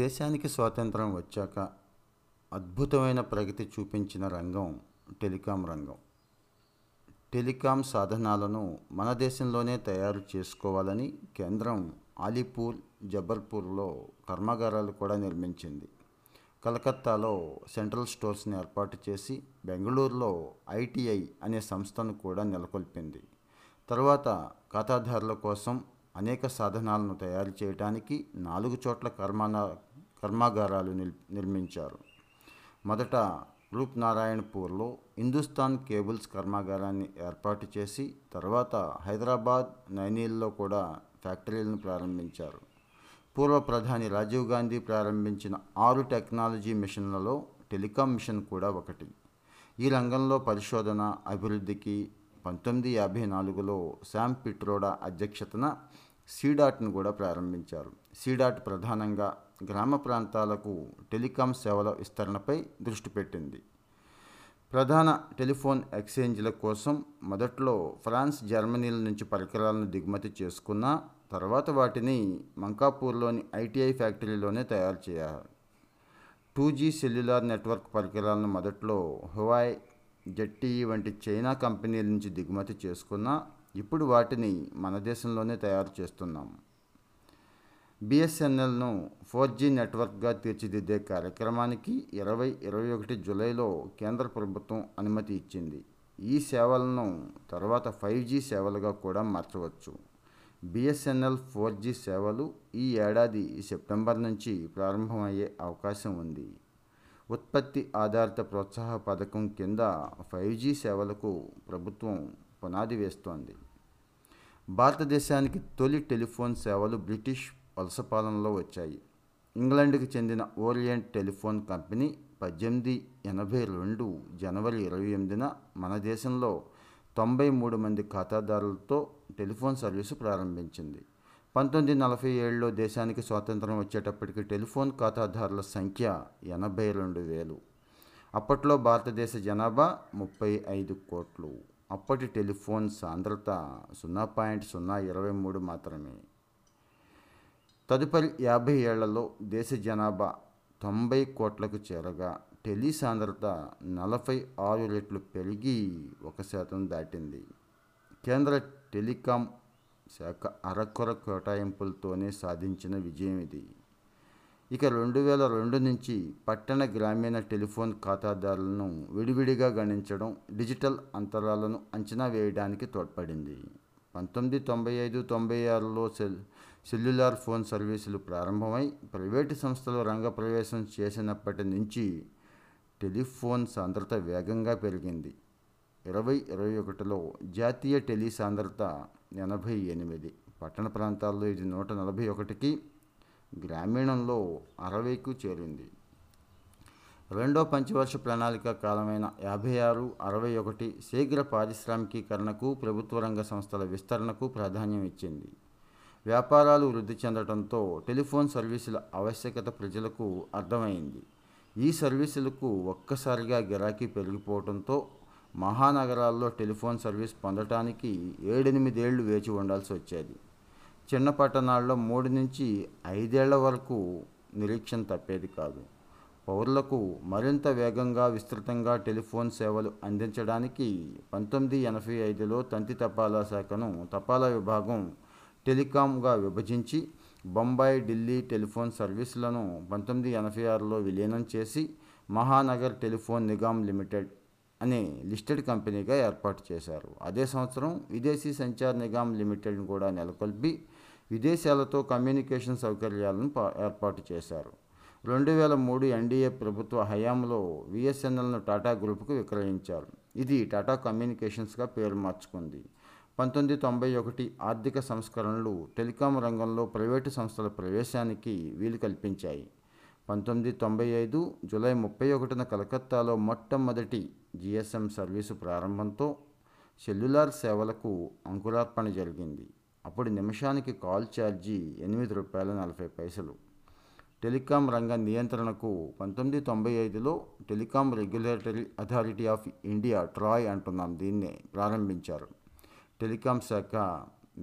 దేశానికి స్వాతంత్రం వచ్చాక అద్భుతమైన ప్రగతి చూపించిన రంగం టెలికాం రంగం. టెలికాం సాధనాలను మన దేశంలోనే తయారు చేసుకోవాలని కేంద్రం అలీపూర్ జబల్పూర్లో కర్మాగారాలు కూడా నిర్మించింది. కలకత్తాలో సెంట్రల్ స్టోర్స్ని ఏర్పాటు చేసి బెంగళూరులో ఐటీఐ అనే సంస్థను కూడా నెలకొల్పింది. తరువాత ఖాతాదారుల కోసం అనేక సాధనాలను తయారు చేయడానికి నాలుగు చోట్ల కర్మాన కర్మాగారాలు నిల్ నిర్మించారు. మొదట రూప్ నారాయణపూర్లో హిందుస్థాన్ కేబుల్స్ కర్మాగారాన్ని ఏర్పాటు చేసి తర్వాత హైదరాబాద్ నైనీల్లో కూడా ఫ్యాక్టరీలను ప్రారంభించారు. పూర్వ ప్రధాని రాజీవ్ గాంధీ ప్రారంభించిన ఆరు టెక్నాలజీ మిషన్లలో టెలికాం మిషన్ కూడా ఒకటి. ఈ రంగంలో పరిశోధన అభివృద్ధికి పంతొమ్మిది యాభై నాలుగులో శామ్ పిట్రోడా అధ్యక్షతన సీడాట్ను కూడా ప్రారంభించారు. సీడాట్ ప్రధానంగా గ్రామ ప్రాంతాలకు టెలికాం సేవల విస్తరణపై దృష్టి పెట్టింది. ప్రధాన టెలిఫోన్ ఎక్స్చేంజ్ల కోసం మొదట్లో ఫ్రాన్స్ జర్మనీల నుంచి పరికరాలను దిగుమతి చేసుకున్న తర్వాత వాటిని మంకాపూర్లోని ఐటీఐ ఫ్యాక్టరీలోనే తయారు చేయాలి. టూ జీ సెల్యులార్ నెట్వర్క్ పరికరాలను మొదట్లో హువాయ్ జెట్టీఈ వంటి చైనా కంపెనీల నుంచి దిగుమతి చేసుకున్న ఇప్పుడు వాటిని మన దేశంలోనే తయారు చేస్తున్నాం. బిఎస్ఎన్ఎల్ను ఫోర్ జీ నెట్వర్క్గా తీర్చిదిద్దే కార్యక్రమానికి ఇరవై ఇరవై ఒకటి జూలైలో కేంద్ర ప్రభుత్వం అనుమతి ఇచ్చింది. ఈ సేవలను తర్వాత ఫైవ్ జీ సేవలుగా కూడా మార్చవచ్చు. బిఎస్ఎన్ఎల్ ఫోర్ జీ సేవలు ఈ ఏడాది సెప్టెంబర్ నుంచి ప్రారంభమయ్యే అవకాశం ఉంది. ఉత్పత్తి ఆధారిత ప్రోత్సాహ పథకం కింద ఫైవ్ జీ సేవలకు ప్రభుత్వం పునాది వేస్తోంది. భారతదేశానికి తొలి టెలిఫోన్ సేవలు బ్రిటిష్ వలస పాలనలో వచ్చాయి. ఇంగ్లాండ్కి చెందిన ఓరియంట్ టెలిఫోన్ కంపెనీ పద్దెనిమిది ఎనభై రెండు జనవరి ఇరవై ఎనిమిదిన మన దేశంలో తొంభై మూడు మంది ఖాతాదారులతో టెలిఫోన్ సర్వీసు ప్రారంభించింది. పంతొమ్మిది నలభై ఏడులో దేశానికి స్వాతంత్రం వచ్చేటప్పటికి టెలిఫోన్ ఖాతాదారుల సంఖ్య ఎనభై రెండు వేలు. అప్పట్లో భారతదేశ జనాభా ముప్పై ఐదు కోట్లు. అప్పటి టెలిఫోన్ సాంద్రత సున్నా పాయింట్ సున్నా ఇరవై మూడు మాత్రమే. తదుపరి యాభై ఏళ్ళలో దేశ జనాభా తొంభై కోట్లకు చేరగా టెలి సాంద్రత నలభై ఆరు రెట్లు పెరిగి ఒక శాతం దాటింది. కేంద్ర టెలికాం శాఖ అరకొర కేటాయింపులతోనే సాధించిన విజయం ఇది. ఇక రెండు వేల రెండు నుంచి పట్టణ గ్రామీణ టెలిఫోన్ ఖాతాదారులను విడివిడిగా గణించడం డిజిటల్ అంతరాలను అంచనా వేయడానికి తోడ్పడింది. పంతొమ్మిది తొంభై ఐదు తొంభై ఆరులో సెల్ సెల్యులార్ ఫోన్ సర్వీసులు ప్రారంభమై ప్రైవేటు సంస్థలు రంగప్రవేశం చేసినప్పటి నుంచి టెలిఫోన్ సాంద్రత వేగంగా పెరిగింది. ఇరవై ఇరవై ఒకటిలో జాతీయ టెలి సాంద్రత ఎనభై ఎనిమిది. పట్టణ ప్రాంతాల్లో ఇది నూట నలభై ఒకటికి గ్రామీణంలో అరవైకు చేరింది. రెండో పంచవర్ష ప్రణాళిక కాలమైన యాభై ఆరు అరవై ఒకటి శీఘ్ర పారిశ్రామికీకరణకు ప్రభుత్వ రంగ సంస్థల విస్తరణకు ప్రాధాన్యం ఇచ్చింది. వ్యాపారాలు వృద్ధి చెందడంతో టెలిఫోన్ సర్వీసుల ఆవశ్యకత ప్రజలకు అర్థమైంది. ఈ సర్వీసులకు ఒక్కసారిగా గిరాకీ పెరిగిపోవడంతో మహానగరాల్లో టెలిఫోన్ సర్వీస్ పొందటానికి ఏడెనిమిదేళ్ళు వేచి ఉండాల్సి వచ్చేది. చిన్న పట్టణాల్లో మూడు నుంచి ఐదేళ్ళ వరకు నిరీక్షణ తప్పేది కాదు. పౌరులకు మరింత వేగంగా విస్తృతంగా టెలిఫోన్ సేవలు అందించడానికి పంతొమ్మిది ఎనభై ఐదులో తంతి తపాలా శాఖను తపాలా విభాగం టెలికాంగా విభజించి బొంబాయి ఢిల్లీ టెలిఫోన్ సర్వీసులను పంతొమ్మిది ఎనభై ఆరులో విలీనం చేసి మహానగర్ టెలిఫోన్ నిగమ్ లిమిటెడ్ అనే లిస్టెడ్ కంపెనీగా ఏర్పాటు చేశారు. అదే సంవత్సరం విదేశీ సంచార్ నిగమ్ లిమిటెడ్ని కూడా నెలకొల్పి విదేశాలతో కమ్యూనికేషన్ సౌకర్యాలను ఏర్పాటు చేశారు. రెండు వేల మూడు ఎన్డీఏ ప్రభుత్వ హయాంలో విఎస్ఎన్ఎల్ను టాటా గ్రూప్కు విక్రయించారు. ఇది టాటా కమ్యూనికేషన్స్గా పేరు మార్చుకుంది. పంతొమ్మిది తొంభై ఒకటి ఆర్థిక సంస్కరణలు టెలికాం రంగంలో ప్రైవేటు సంస్థల ప్రవేశానికి వీలు కల్పించాయి. పంతొమ్మిది తొంభై ఐదు జూలై ముప్పై ఒకటిన కలకత్తాలో మొట్టమొదటి జిఎస్ఎం సర్వీసు ప్రారంభంతో సెల్యులార్ సేవలకు అంకురార్పణ జరిగింది. అప్పుడు నిమిషానికి కాల్ ఛార్జీ ఎనిమిది రూపాయల నలభై పైసలు. టెలికాం రంగ నియంత్రణకు పంతొమ్మిది తొంభై ఐదులో telecom regulatory authority of India TRAI అంటున్నాం దీన్నే ప్రారంభించారు. టెలికాం శాఖ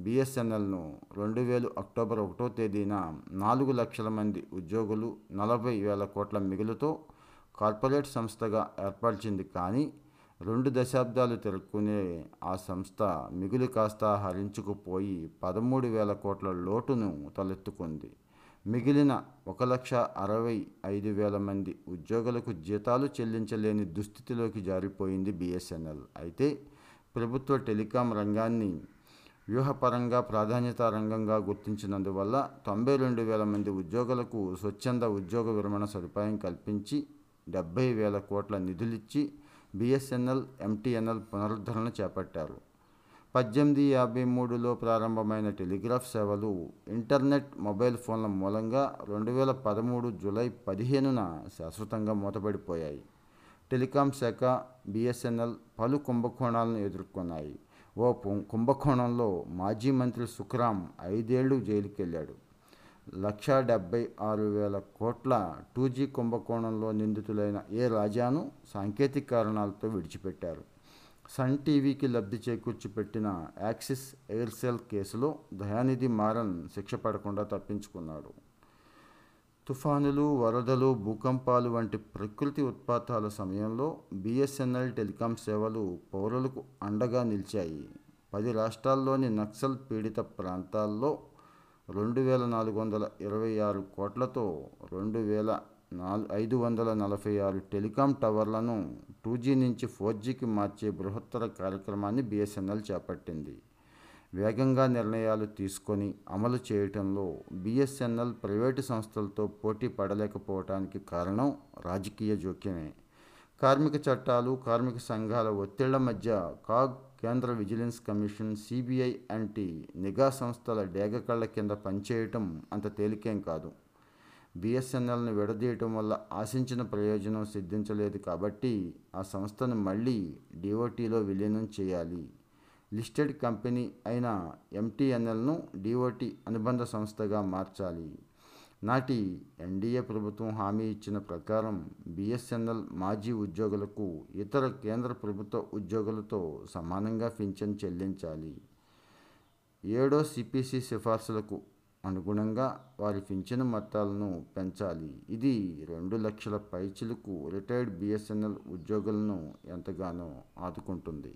బిఎస్ఎన్ఎల్ను రెండు వేలు అక్టోబర్ ఒకటో తేదీన నాలుగు లక్షల మంది ఉద్యోగులు నలభై వేల కోట్ల మిగులుతో కార్పొరేట్ సంస్థగా ఏర్పరిచింది. కానీ రెండు దశాబ్దాలు తిరుక్కునే ఆ సంస్థ మిగులు కాస్త హరించుకుపోయి పదమూడు వేల కోట్ల లోటును తలెత్తుకుంది. మిగిలిన ఒక లక్ష అరవై ఐదు వేల మంది ఉద్యోగులకు జీతాలు చెల్లించలేని దుస్థితిలోకి జారిపోయింది బిఎస్ఎన్ఎల్. అయితే ప్రభుత్వ టెలికాం రంగాన్ని వ్యూహపరంగా ప్రాధాన్యత రంగంగా గుర్తించినందువల్ల తొంభై రెండు వేల మంది ఉద్యోగులకు స్వచ్ఛంద ఉద్యోగ విరమణ సదుపాయం కల్పించి డెబ్బై వేల కోట్ల నిధులిచ్చి బిఎస్ఎన్ఎల్ ఎంటీఎన్ఎల్ పునరుద్ధరణ చేపట్టారు. పద్దెనిమిది యాభై మూడులో ప్రారంభమైన టెలిగ్రాఫ్ సేవలు ఇంటర్నెట్ మొబైల్ ఫోన్ల మూలంగా రెండు వేల పదమూడు జూలై పదిహేనున శాశ్వతంగా మూతపడిపోయాయి. టెలికాం శాఖ బిఎస్ఎన్ఎల్ పలు కుంభకోణాలను ఎదుర్కొన్నాయి. ఓ కుంభకోణంలో మాజీ మంత్రి సుఖరాం ఐదేళ్ళు జైలుకెళ్ళాడు. లక్ష డెబ్బై ఆరు వేల కోట్ల టూ జీ కుంభకోణంలో నిందితులైన ఏ రాజాను సాంకేతిక కారణాలతో విడిచిపెట్టారు. సన్ టీవీకి లబ్ధి చేకూర్చి పెట్టిన యాక్సిస్ ఎయిర్సెల్ కేసులో దయానిధి మారన్ శిక్ష పడకుండా తప్పించుకున్నాడు. తుఫానులు వరదలు భూకంపాలు వంటి ప్రకృతి ఉత్పాతాల సమయంలో బిఎస్ఎన్ఎల్ టెలికాం సేవలు పౌరులకు అండగా నిలిచాయి. పది రాష్ట్రాల్లోని నక్సల్ పీడిత ప్రాంతాల్లో రెండు వేల నాలుగు వందల ఇరవై ఆరు కోట్లతో రెండు వేల నాలుగు ఐదు వందల నలభై ఆరు టెలికాం టవర్లను టూ జీ నుంచి ఫోర్ జీకి మార్చే బృహత్తర కార్యక్రమాన్ని బిఎస్ఎన్ఎల్ చేపట్టింది. వేగంగా నిర్ణయాలు తీసుకొని అమలు చేయటంలో బిఎస్ఎన్ఎల్ ప్రైవేటు సంస్థలతో పోటీ పడలేకపోవటానికి కారణం రాజకీయ జోక్యమే. కార్మిక చట్టాలు కార్మిక సంఘాల ఒత్తిళ్ళ మధ్య కాగ్ కేంద్ర విజిలెన్స్ కమిషన్ సిబిఐ అంటి నిఘా సంస్థల డేగకళ్ళ కింద పనిచేయటం అంత తేలికేం కాదు. బిఎస్ఎన్ఎల్ని విడదీయటం వల్ల ఆశించిన ప్రయోజనం సిద్ధించలేదు కాబట్టి ఆ సంస్థను మళ్ళీ డిఓటీలో విలీనం చేయాలి. లిస్టెడ్ కంపెనీ అయిన ఎంటీఎన్ఎల్ను డిఓటి అనుబంధ సంస్థగా మార్చాలి. నాటి ఎన్డీఏ ప్రభుత్వం హామీ ఇచ్చిన ప్రకారం బిఎస్ఎన్ఎల్ మాజీ ఉద్యోగులకు ఇతర కేంద్ర ప్రభుత్వ ఉద్యోగులతో సమానంగా పింఛన్ చెల్లించాలి. ఏడో సిపిసి సిఫార్సులకు అనుగుణంగా వారి పింఛను మొత్తాలను పెంచాలి. ఇది రెండు లక్షల పైచిలకు రిటైర్డ్ బిఎస్ఎన్ఎల్ ఉద్యోగులను ఎంతగానో ఆదుకుంటుంది.